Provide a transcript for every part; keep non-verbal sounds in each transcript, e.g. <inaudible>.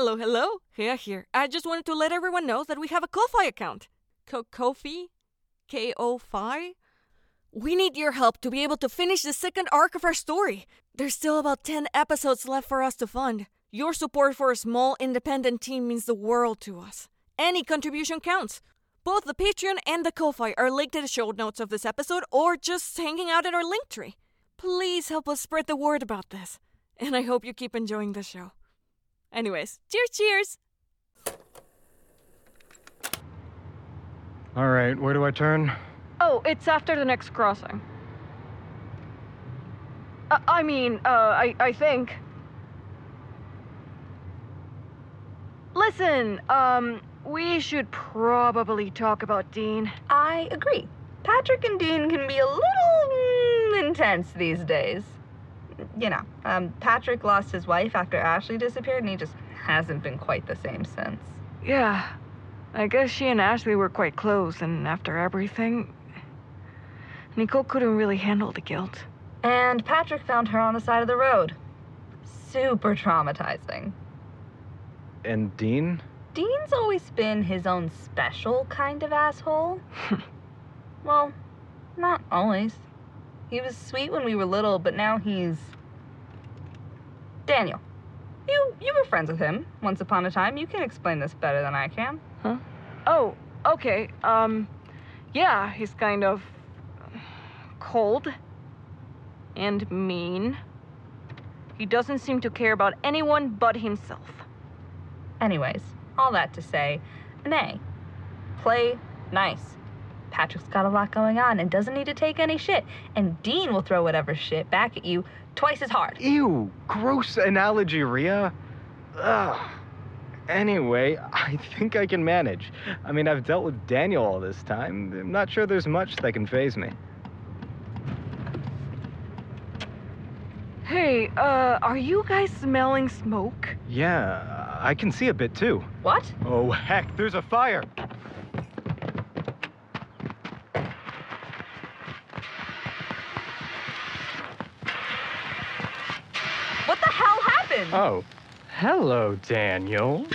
Hello, hello. Riya here. I just wanted to let everyone know that we have a Ko-Fi account. Ko Kofi? K O Fi? We need your help to be able to finish the second arc of our story. There's still about 10 episodes left for us to fund. Your support for a small independent team means the world to us. Any contribution counts. Both the Patreon and the Ko-Fi are linked in the show notes of this episode or just hanging out in our link tree. Please help us spread the word about this. And I hope you keep enjoying the show. Anyways, cheers, cheers! All right, where do I turn? Oh, it's after the next crossing. Uh, I mean, uh, I, I think. Listen, um, we should probably talk about Dean. I agree. Patrick and Dean can be a little mm, intense these days. You know, um, Patrick lost his wife after Ashley disappeared, and he just hasn't been quite the same since. Yeah, I guess she and Ashley were quite close, and after everything, Nicole couldn't really handle the guilt. And Patrick found her on the side of the road. Super traumatizing. And Dean? Dean's always been his own special kind of asshole. <laughs> well, not always. He was sweet when we were little, but now he's. Daniel. You you were friends with him once upon a time. You can explain this better than I can. Huh? Oh, okay. Um, yeah, he's kind of cold and mean. He doesn't seem to care about anyone but himself. Anyways, all that to say, nay, play nice. Patrick's got a lot going on and doesn't need to take any shit, and Dean will throw whatever shit back at you twice as hard. Ew, gross analogy, Riya. Ugh. Anyway, I think I can manage. I mean, I've dealt with Daniel all this time. I'm not sure there's much that can phase me. Hey, uh, are you guys smelling smoke? Yeah, I can see a bit too. What? Oh, heck, there's a fire! What the hell happened? Oh, hello, Daniel.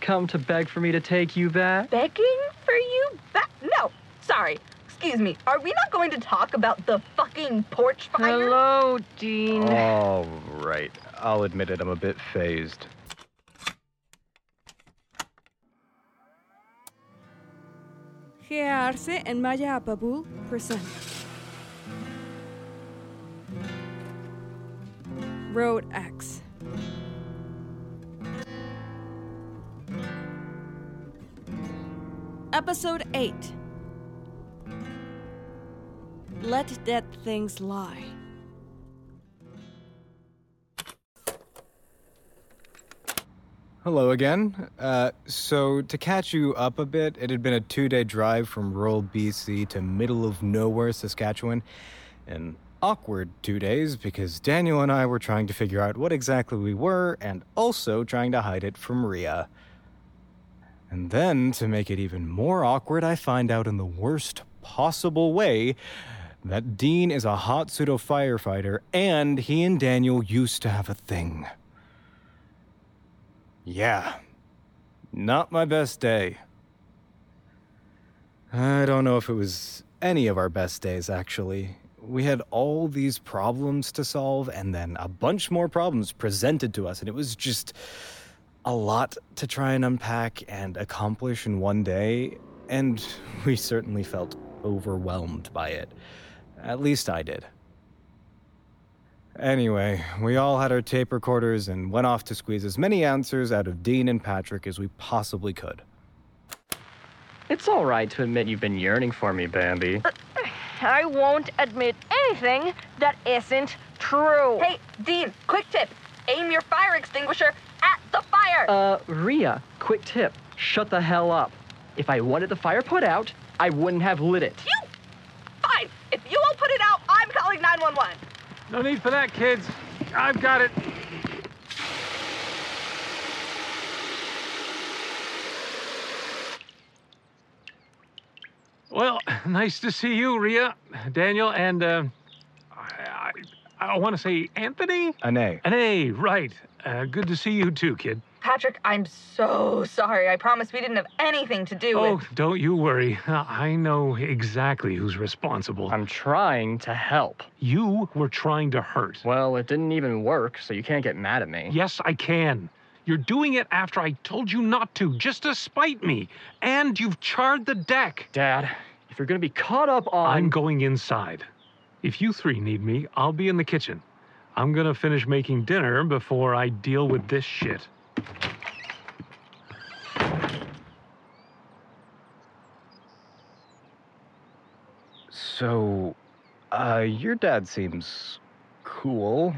Come to beg for me to take you back? Begging for you back? No, sorry. Excuse me. Are we not going to talk about the fucking porch fire? Hello, Dean. All right, I'll admit it, I'm a bit phased. Gea Arce and Maya Appavoo present Road X. Episode 8 Let Dead Things Lie. Hello again. Uh, so, to catch you up a bit, it had been a two day drive from rural BC to middle of nowhere, Saskatchewan. An awkward two days because Daniel and I were trying to figure out what exactly we were and also trying to hide it from Riya. And then, to make it even more awkward, I find out in the worst possible way that Dean is a hot pseudo firefighter and he and Daniel used to have a thing. Yeah. Not my best day. I don't know if it was any of our best days, actually. We had all these problems to solve, and then a bunch more problems presented to us, and it was just a lot to try and unpack and accomplish in one day, and we certainly felt overwhelmed by it. At least I did. Anyway, we all had our tape recorders and went off to squeeze as many answers out of Dean and Patrick as we possibly could. It's all right to admit you've been yearning for me, Bambi. Uh, I won't admit anything that isn't true. Hey, Dean, quick tip. Aim your fire extinguisher at the fire. Uh, Riya, quick tip. Shut the hell up. If I wanted the fire put out, I wouldn't have lit it. you? Fine. If you won't put it out, I'm calling 911. No need for that, kids. I've got it. Well, <laughs> nice to see you, Riya, Daniel, and uh, I, I, I want to say Anthony. Ane, An A, right? Uh, good to see you too, kid. Patrick, I'm so sorry. I promise we didn't have anything to do Oh, with. Oh, don't you worry. I know exactly who's responsible. I'm trying to help. You were trying to hurt. Well, it didn't even work, so you can't get mad at me. Yes, I can. You're doing it after I told you not to, just to spite me. And you've charred the deck. Dad, if you're gonna be caught up on. I'm going inside. If you three need me, I'll be in the kitchen. I'm gonna finish making dinner before I deal with this shit. So, uh, your dad seems cool.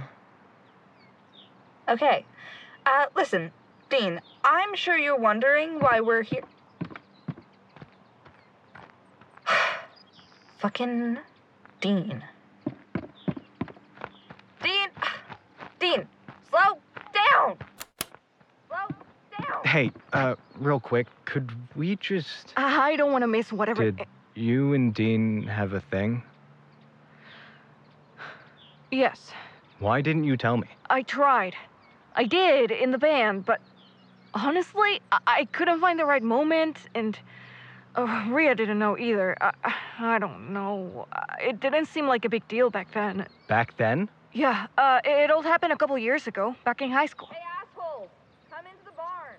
Okay. Uh, listen, Dean, I'm sure you're wondering why we're here. <sighs> Fucking Dean. Dean! Dean, slow down! Slow down! Hey, uh, real quick, could we just. I don't want to miss whatever. Did you and Dean have a thing? Yes, Why didn't you tell me? I tried. I did in the band, but honestly, I, I couldn't find the right moment, and uh, Riya didn't know either. I, I- don't know. It didn't seem like a big deal back then. Back then? Yeah, uh, it all happened a couple years ago, back in high school. Hey, assholes! Come into the barn!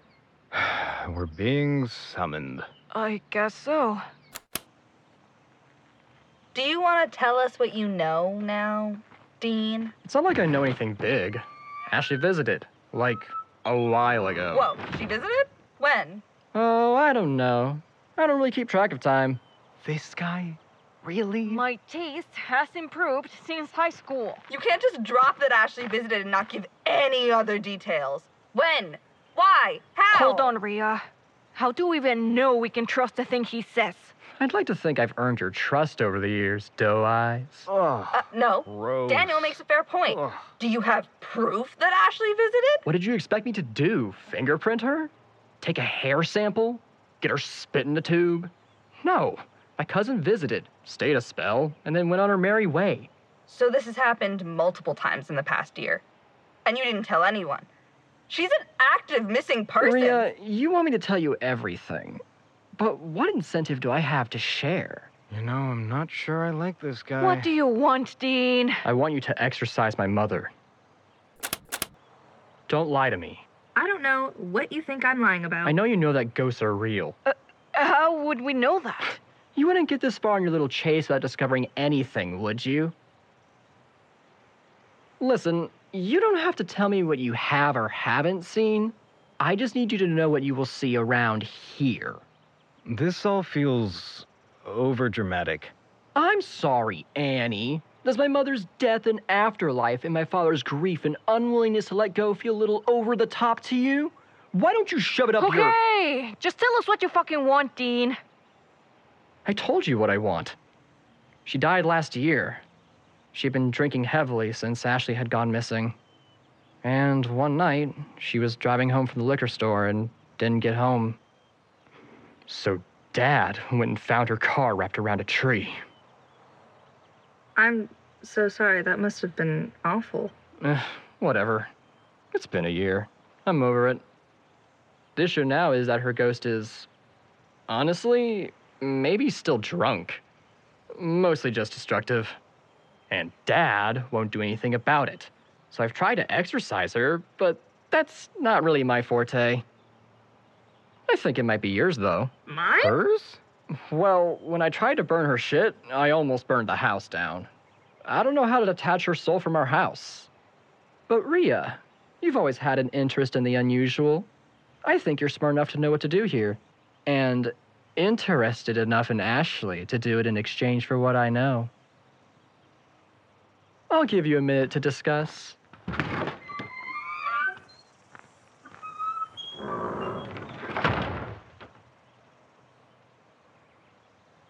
<sighs> We're being summoned. I guess so. Do you want to tell us what you know now, Dean? It's not like I know anything big. Ashley visited, like, a while ago. Whoa, she visited? When? Oh, I don't know. I don't really keep track of time. This guy? Really? My taste has improved since high school. You can't just drop that Ashley visited and not give any other details. When? Why? How? Hold on, Riya. How do we even know we can trust the thing he says? I'd like to think I've earned your trust over the years, doe eyes. Ugh. Uh, no. Gross. Daniel makes a fair point. Ugh. Do you have proof that Ashley visited? What did you expect me to do? Fingerprint her? Take a hair sample? Get her spit in the tube? No. My cousin visited, stayed a spell, and then went on her merry way. So this has happened multiple times in the past year. And you didn't tell anyone. She's an active missing person. Maria, you want me to tell you everything. But what incentive do I have to share? You know, I'm not sure I like this guy. What do you want, Dean? I want you to exorcise my mother. Don't lie to me. I don't know what you think I'm lying about. I know you know that ghosts are real. Uh, how would we know that? You wouldn't get this far on your little chase without discovering anything, would you? Listen, you don't have to tell me what you have or haven't seen. I just need you to know what you will see around here. This all feels overdramatic. I'm sorry, Annie. Does my mother's death and afterlife and my father's grief and unwillingness to let go feel a little over the top to you? Why don't you shove it up your. Okay, just tell us what you fucking want, Dean. I told you what I want. She died last year. She'd been drinking heavily since Ashley had gone missing. And one night, she was driving home from the liquor store and didn't get home. So Dad went and found her car wrapped around a tree. I'm so sorry. That must have been awful. Eh, whatever. It's been a year. I'm over it. The issue now is that her ghost is, honestly, maybe still drunk. Mostly just destructive. And Dad won't do anything about it. So I've tried to exorcise her, but that's not really my forte. I think it might be yours, though. Mine? Hers? Well, when I tried to burn her shit, I almost burned the house down. I don't know how to detach her soul from our house. But Riya, you've always had an interest in the unusual. I think you're smart enough to know what to do here. And interested enough in Ashley to do it in exchange for what I know. I'll give you a minute to discuss.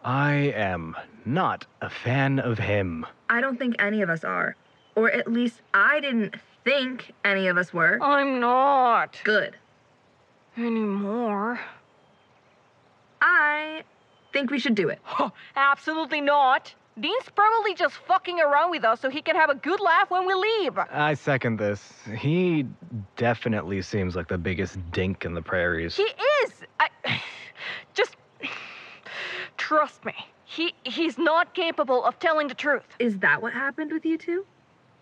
I am not a fan of him. I don't think any of us are. Or at least I didn't think any of us were. I'm not Good. anymore. I think we should do it. <gasps> Absolutely not. Dean's probably just fucking around with us so he can have a good laugh when we leave. I second this. He definitely seems like the biggest dink in the prairies. He is. I <sighs> just <sighs> trust me. He he's not capable of telling the truth. Is that what happened with you two?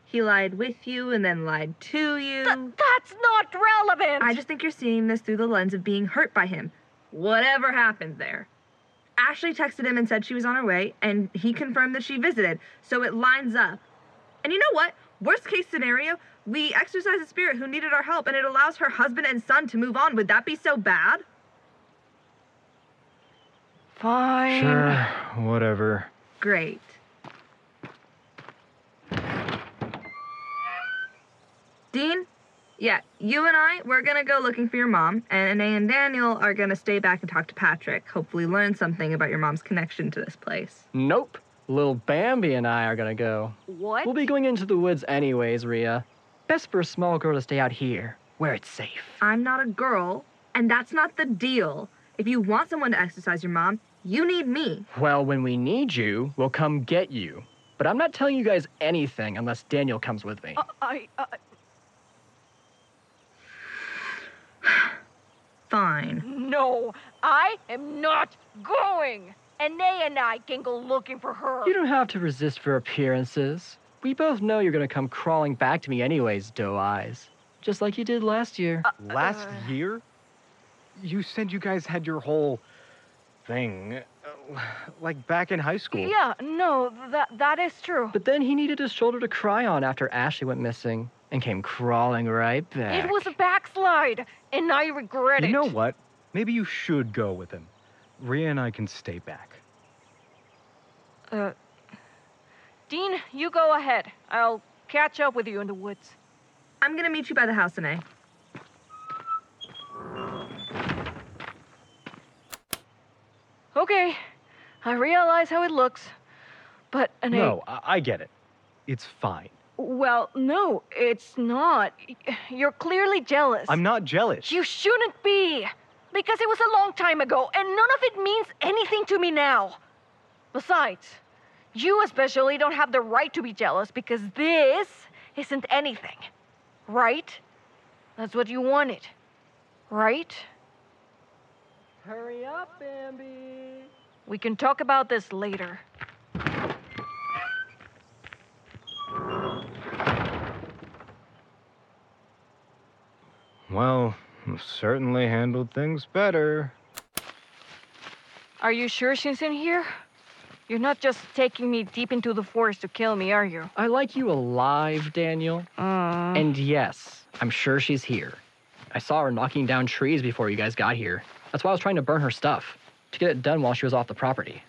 He lied with you and then lied to you. Th- that's not relevant. I just think you're seeing this through the lens of being hurt by him. Whatever happened there. Ashley texted him and said she was on her way, and he confirmed that she visited, so it lines up. And you know what? Worst case scenario, we exorcise a spirit who needed our help, and it allows her husband and son to move on. Would that be so bad? Fine. Sure, whatever. Great. Dean? Yeah, you and I, we're gonna go looking for your mom, and Aney and Daniel are gonna stay back and talk to Patrick. Hopefully, learn something about your mom's connection to this place. Nope. Little Bambi and I are gonna go. What? We'll be going into the woods anyways, Riya. Best for a small girl to stay out here, where it's safe. I'm not a girl, and that's not the deal. If you want someone to exorcise your mom, you need me. Well, when we need you, we'll come get you. But I'm not telling you guys anything unless Daniel comes with me. Uh, I, I <sighs> Fine. no, I am not going. Aney and I can go looking for her. You don't have to resist for appearances. We both know you're gonna come crawling back to me anyways, doe eyes. Just like you did last year. Last year? You said you guys had your whole thing, uh, like back in high school. Yeah, no, that that is true. But then he needed a shoulder to cry on after Ashley went missing and came crawling right back. It was a backslide, and I regret You it. You know what? Maybe you should go with him. Riya and I can stay back. Uh, Dean, you go ahead. I'll catch up with you in the woods. I'm gonna meet you by the house, Aney. Okay, I realize how it looks, but Aney. No, I, I get it. It's fine. Well, no, it's not. You're clearly jealous. I'm not jealous. You shouldn't be, because it was a long time ago, and none of it means anything to me now. Besides, you especially don't have the right to be jealous because this isn't anything, right? That's what you wanted, right? Hurry up, Bambi. We can talk about this later. Well, certainly handled things better. Are you sure she's in here? You're not just taking me deep into the forest to kill me, are you? I like you alive, Daniel. Uh, And yes, I'm sure she's here. I saw her knocking down trees before you guys got here. That's why I was trying to burn her stuff, to get it done while she was off the property.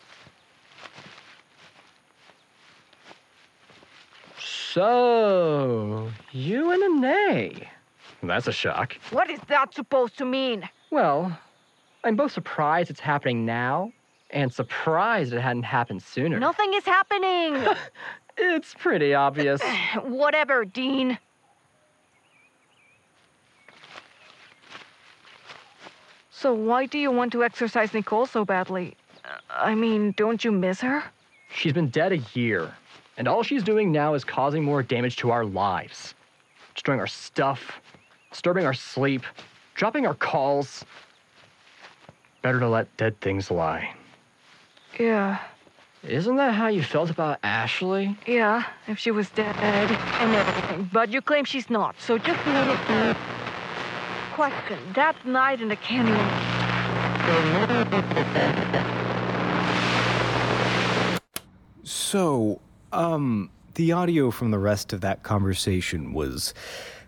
So, you and Aney. That's a shock. what is that supposed to mean? Well, I'm both surprised it's happening now and surprised it hadn't happened sooner. Nothing is happening. <laughs> It's pretty obvious. <sighs> Whatever, Dean. So why do you want to exorcise Nicole so badly? Uh, I mean, don't you miss her? She's been dead a year, and all she's doing now is causing more damage to our lives. Destroying our stuff, disturbing our sleep, dropping our calls. Better to let dead things lie. Yeah, Isn't that how you felt about Ashley? yeah, if she was dead and everything. But you claim she's not, so just let it go. Question, that night in the canyon, So, um, the audio from the rest of that conversation was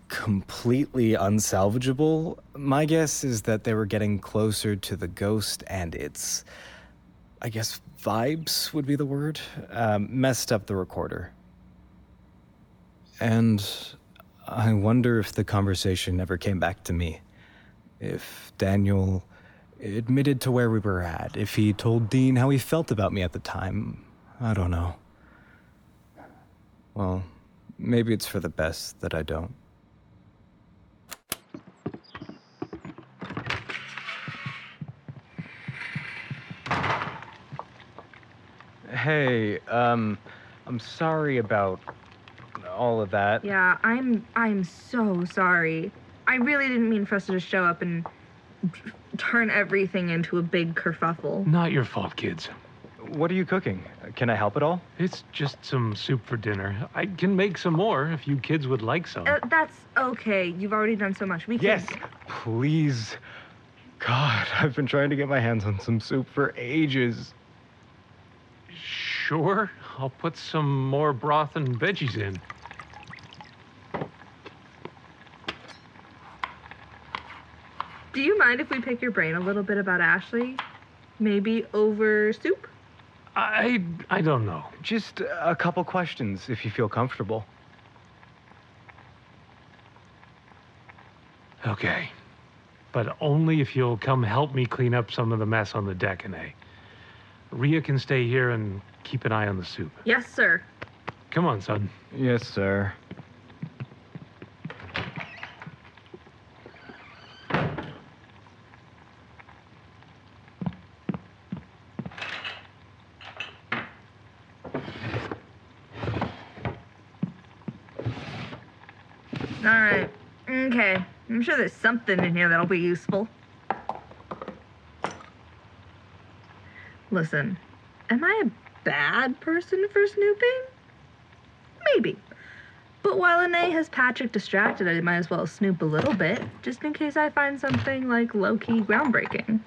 completely unsalvageable. My guess is that they were getting closer to the ghost and its, I guess, vibes would be the word, um, messed up the recorder. And I wonder if the conversation never came back to me. If Daniel admitted to where we were at, if he told Dean how he felt about me at the time, I don't know. Well, maybe it's for the best that I don't. Hey, um, I'm sorry about all of that. Yeah, I'm I'm so sorry. I really didn't mean for us to just show up and turn everything into a big kerfuffle. Not your fault, kids. What are you cooking? Can I help at all? It's just some soup for dinner. I can make some more if you kids would like some. Uh, that's okay. You've already done so much. We can. Yes, please. God, I've been trying to get my hands on some soup for ages. Sure, I'll put some more broth and veggies in. Do you mind if we pick your brain a little bit about Ashley? Maybe over soup? I I don't know. Just a couple questions, if you feel comfortable. Okay. But only if you'll come help me clean up some of the mess on the deck, and Riya can stay here and keep an eye on the soup. Yes, sir. Come on, son. Yes, sir. All right. Okay. I'm sure there's something in here that'll be useful. Listen, am I a bad person for snooping? Maybe. But while Aney has Patrick distracted, I might as well snoop a little bit, just in case I find something like low key groundbreaking.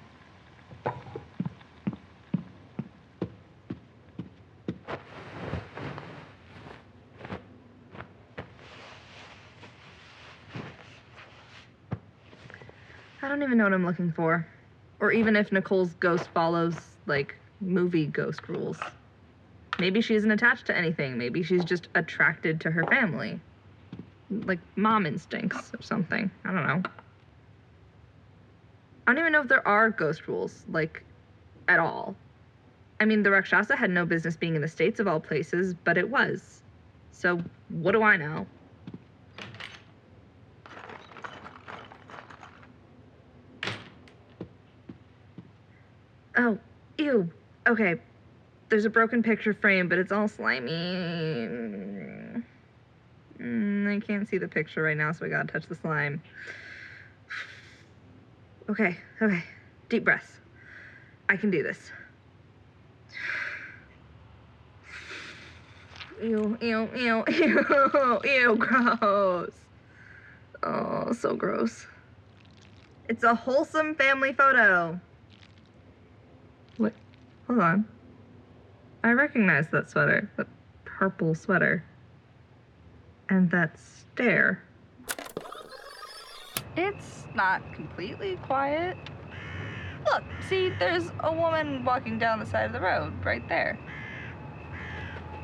I don't even know what I'm looking for. Or even if Nicole's ghost follows, like, movie ghost rules. Maybe she isn't attached to anything. Maybe she's just attracted to her family. Like mom instincts or something. I don't know. I don't even know if there are ghost rules, like, at all. I mean, the Rakshasa had no business being in the States of all places, but it was. So, what do I know? Oh, ew. Okay. There's a broken picture frame, but it's all slimy. Mm, I can't see the picture right now, so I gotta touch the slime. Okay, okay. Deep breaths. I can do this. Ew, ew, ew, <laughs> ew, ew, gross. Oh, so gross. It's a wholesome family photo. What? Hold on. I recognize that sweater. That purple sweater. And that stare. It's not completely quiet. Look, see, there's a woman walking down the side of the road right there.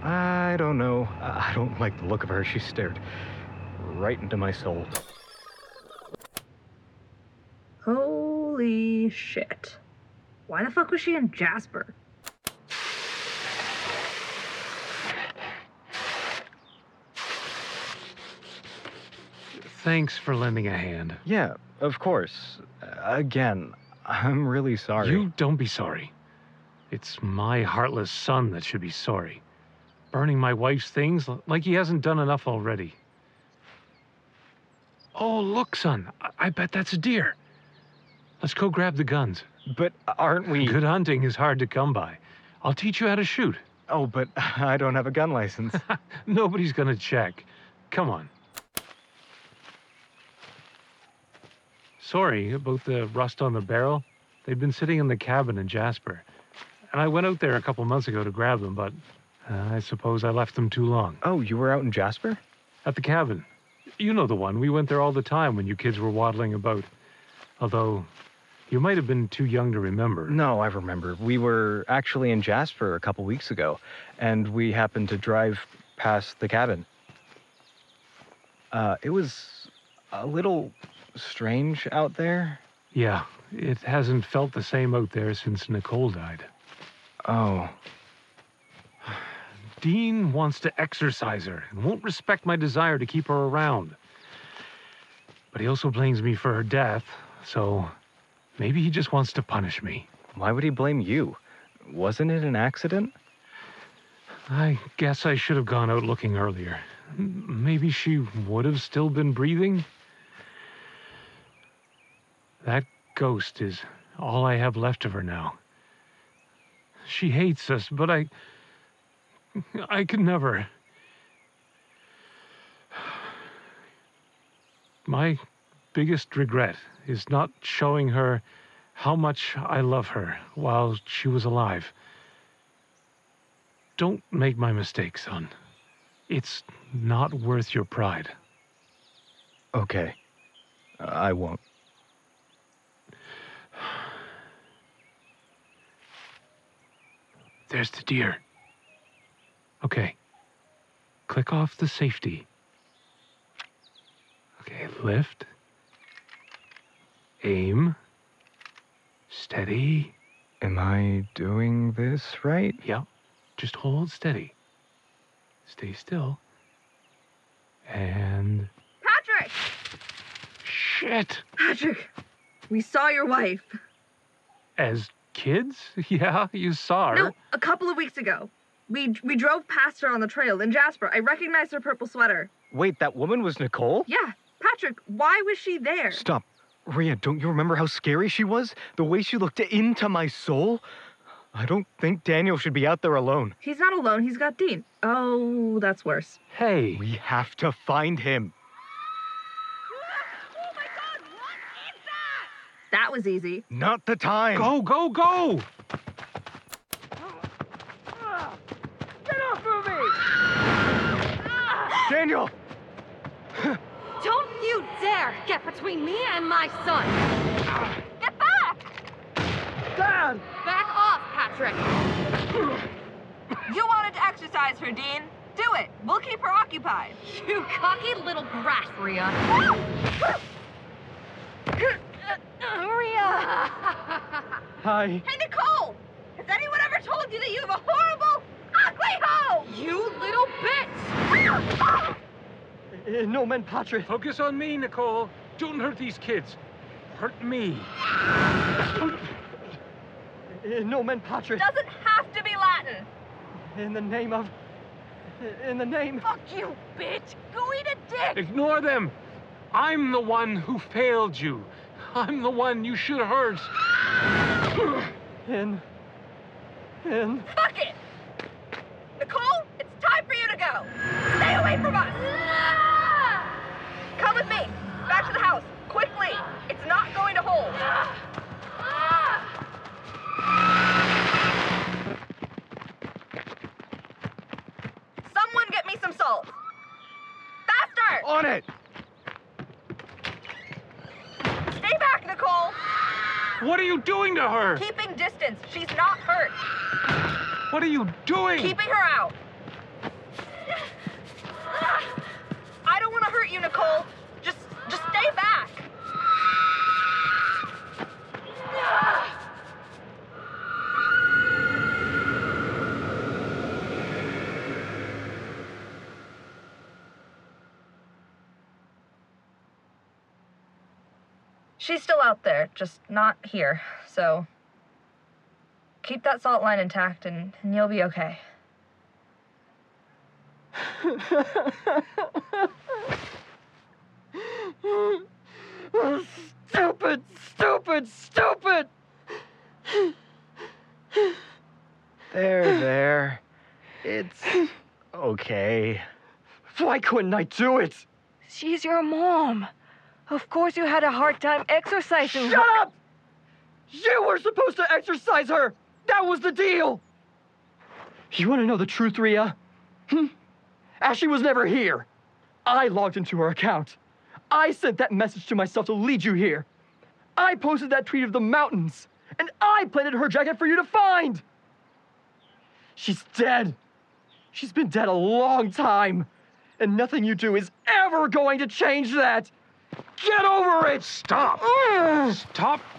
I don't know. I I don't like the look of her. She stared right into my soul. Holy shit. Why the fuck was she in Jasper? Thanks for lending a hand. Yeah, of course. Again, I'm really sorry. You don't be sorry. It's my heartless son that should be sorry. Burning my wife's things like he hasn't done enough already. Oh, look, son. I, I bet that's a deer. Let's go grab the guns. But aren't we? Good hunting is hard to come by. I'll teach you how to shoot. Oh, but <laughs> I don't have a gun license. <laughs> Nobody's gonna check. Come on. Sorry about the rust on the barrel. They'd been sitting in the cabin in Jasper. And I went out there a couple months ago to grab them, but uh, I suppose I left them too long. oh, you were out in Jasper? At the cabin. You know the one. We went there all the time when you kids were waddling about. Although, you might have been too young to remember. No, I remember. We were actually in Jasper a couple weeks ago, and we happened to drive past the cabin. Uh, it was a little strange out there. Yeah, it hasn't felt the same out there since Nicole died. Oh, <sighs> Dean wants to exorcise her and won't respect my desire to keep her around. But he also blames me for her death, so maybe he just wants to punish me. why would he blame you? Wasn't it an accident? I guess I should have gone out looking earlier. Maybe she would have still been breathing. That ghost is all I have left of her now. She hates us, but I. I could never. <sighs> My biggest regret is not showing her how much I love her while she was alive. Don't make my mistake, son. It's not worth your pride. Okay. I won't. <sighs> There's the deer. Okay. Click off the safety. Okay, lift. Aim. Steady. Am I doing this right? Yep. Just hold steady. Stay still. And. Patrick! Shit! Patrick! We saw your wife. As kids? <laughs> Yeah, you saw her. No, a couple of weeks ago. We we drove past her on the trail in Jasper. I recognized her purple sweater. Wait, that woman was Nicole? Yeah, Patrick, why was she there? Stop. Riya, don't you remember how scary she was? The way she looked into my soul? I don't think Daniel should be out there alone. He's not alone, he's got Dean. Oh, that's worse. Hey. We have to find him. Oh my god, what is that? That was easy. Not the time. Go, go, go! Get off of me! Daniel! Don't you dare get between me and my son! Get back! Dad! Back off, Patrick! You wanted to exorcise her, Dean. Do it. We'll keep her occupied. You cocky little brat, Riya. Riya! Hi. Hey, Nicole! Has anyone ever told you that you have a horrible, ugly home? you little bitch! Uh, no, men, Patrick. Focus on me, Nicole. Don't hurt these kids. Hurt me. Uh, no, men, Patrick. Doesn't have to be Latin. In the name of. In the name. Fuck you, bitch. Go eat a dick. Ignore them. I'm the one who failed you. I'm the one you should have hurt. In. In. Fuck it. Nicole, it's time for you to go. Stay away from us. Come with me. Back to the house. Quickly. It's not going to hold. Someone get me some salt. Faster! On it! Stay back, Nicole. What are you doing to her? Keeping distance. She's not hurt. What are you doing? Keeping her out. I don't want to hurt you, Nicole. Just, just stay back. She's still out there, just not here. So keep that salt line intact and, and you'll be okay. Stupid, stupid, stupid! There, there. It's okay. Why couldn't I do it? She's your mom. Of course you had a hard time exorcising Shut up! You were supposed to exorcise her! That was the deal! You want to know the truth, Riya? Hmm? Ashley was never here. I logged into her account. I sent that message to myself to lead you here. I posted that tweet of the mountains. And I planted her jacket for you to find! She's dead. She's been dead a long time. And nothing you do is ever going to change that! Get over it! Stop! Ugh.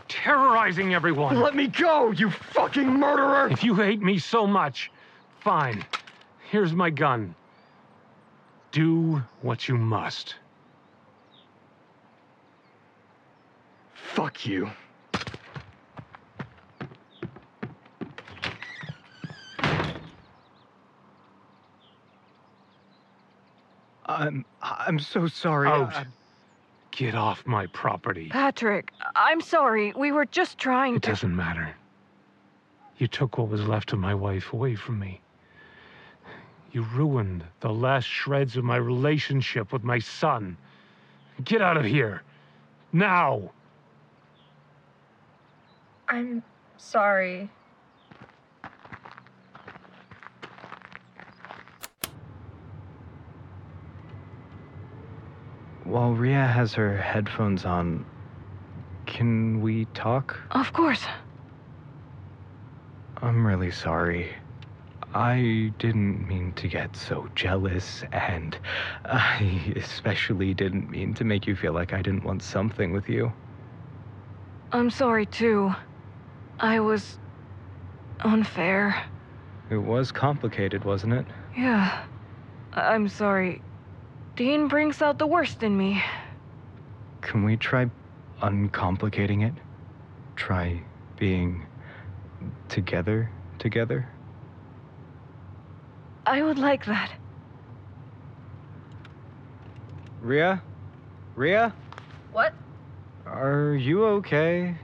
Terrorizing everyone! Let me go, you fucking murderer! If you hate me so much, fine. Here's my gun. Do what you must. Fuck you. I'm... I'm so sorry. Out. I, I... Get off my property. Patrick, I'm sorry. We were just trying It to. doesn't matter. You took what was left of my wife away from me. You ruined the last shreds of my relationship with my son. Get out of here. Now. I'm sorry. While Riya has her headphones on, can we talk? Of course. I'm really sorry. I didn't mean to get so jealous, and I especially didn't mean to make you feel like I didn't want something with you. I'm sorry too. I was unfair. It was complicated, wasn't it? Yeah. I'm sorry. Dean brings out the worst in me. Can we try uncomplicating it? Try being together together? I would like that. Riya? Riya? What? Are you okay?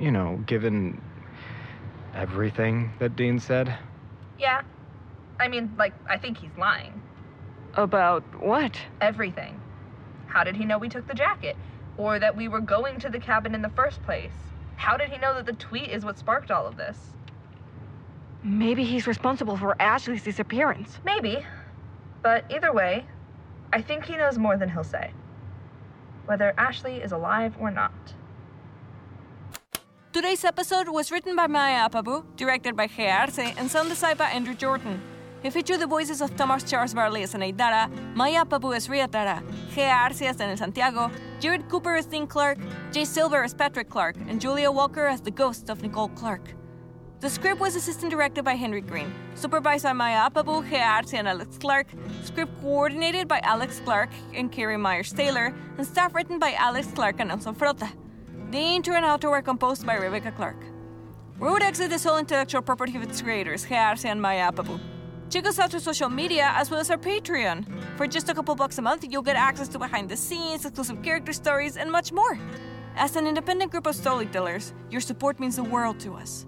You know, given everything that Dean said? Yeah. I mean, like, I think he's lying. About what? Everything. How did he know we took the jacket? Or that we were going to the cabin in the first place? How did he know that the tweet is what sparked all of this? Maybe he's responsible for Ashley's disappearance. Maybe. But either way, I think he knows more than he'll say. Whether Ashley is alive or not. Today's episode was written by Maya Appavoo, directed by Gea Arce, and sound designed by Andrew Jordan. It featured the voices of Thomas Charles Barley as Aney Dara, Maya Appavoo as Riya Dara, Gea Arce as Daniel Santiago, Jared Cooper as Dean Clark, Jay Silver as Patrick Clark, and Julia Walker as the ghost of Nicole Clark. The script was assistant directed by Henry Green, supervised by Maya Appavoo, Gea Arce, and Alex Clarke, script coordinated by Alex Clarke and Karrie Myers Taylor, and staff written by Alex Clarke and Nelson Frota. The intro and outro were composed by Rebecca Clarke. Road Exit is all intellectual property of its creators, Gea Arce and Maya Appavoo. Check us out through social media as well as our Patreon. For just a couple bucks a month, you'll get access to behind the scenes, exclusive character stories, and much more. As an independent group of storytellers, your support means the world to us.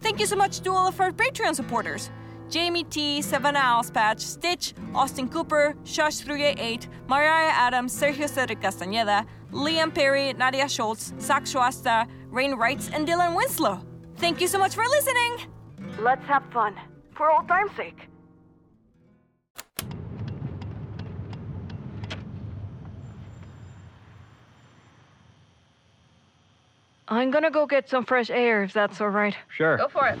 Thank you so much to all of our Patreon supporters. Jamie T, Savannah Alspatch, Stitch, Austin Cooper, Shush388, Mariah Adams, Sergio Cedric Castañeda, Liam Perry, Nadia Schultz, Zach Schwasta, Rain Wrights, and Dylan Winslow. Thank you so much for listening! Let's have fun, for old time's sake. I'm gonna go get some fresh air if that's alright. Sure. Go for it.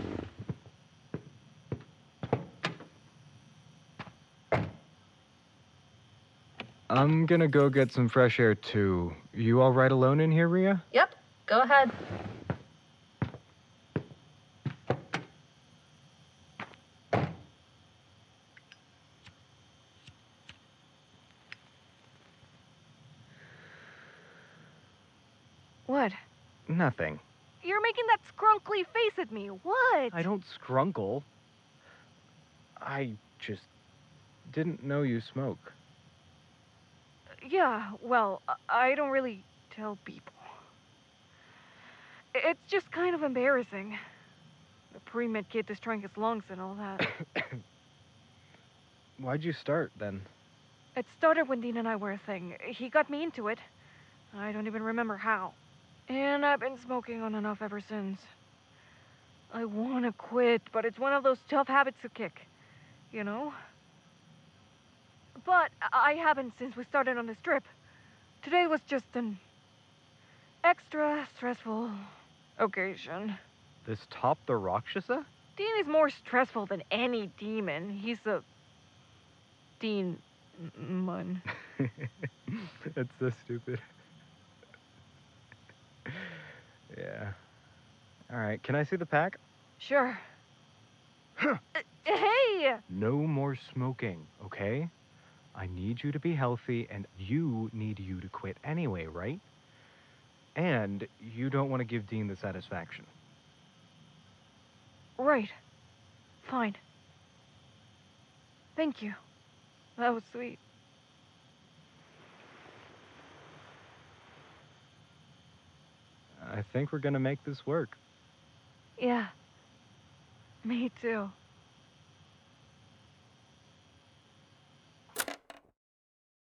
I'm gonna go get some fresh air too. You all right alone in here, Riya? Yep. Go ahead. What? Nothing. You're making that scrunkly face at me. What? I don't scrunkle. I just didn't know you smoke. Yeah, well, I- don't really tell people. It's just kind of embarrassing. The pre med kid destroying his lungs and all that. <coughs> <coughs> Why'd you start then? it started when Dean and I were a thing. He got me into it. I don't even remember how. And I've been smoking on and off ever since. I want to quit, but it's one of those tough habits to kick. You know? But I haven't since we started on this trip. Today was just an extra stressful occasion. This top the Rakshasa? Dean is more stressful than any demon. He's a Dean mun. <laughs> That's so stupid. Yeah. All right, can I see the pack? Sure. Uh, hey! No more smoking, okay? I need you to be healthy, and you need you to quit anyway, right? And you don't want to give Dean the satisfaction. Right. Fine. Thank you. That was sweet. I think we're gonna make this work. Yeah. Me too.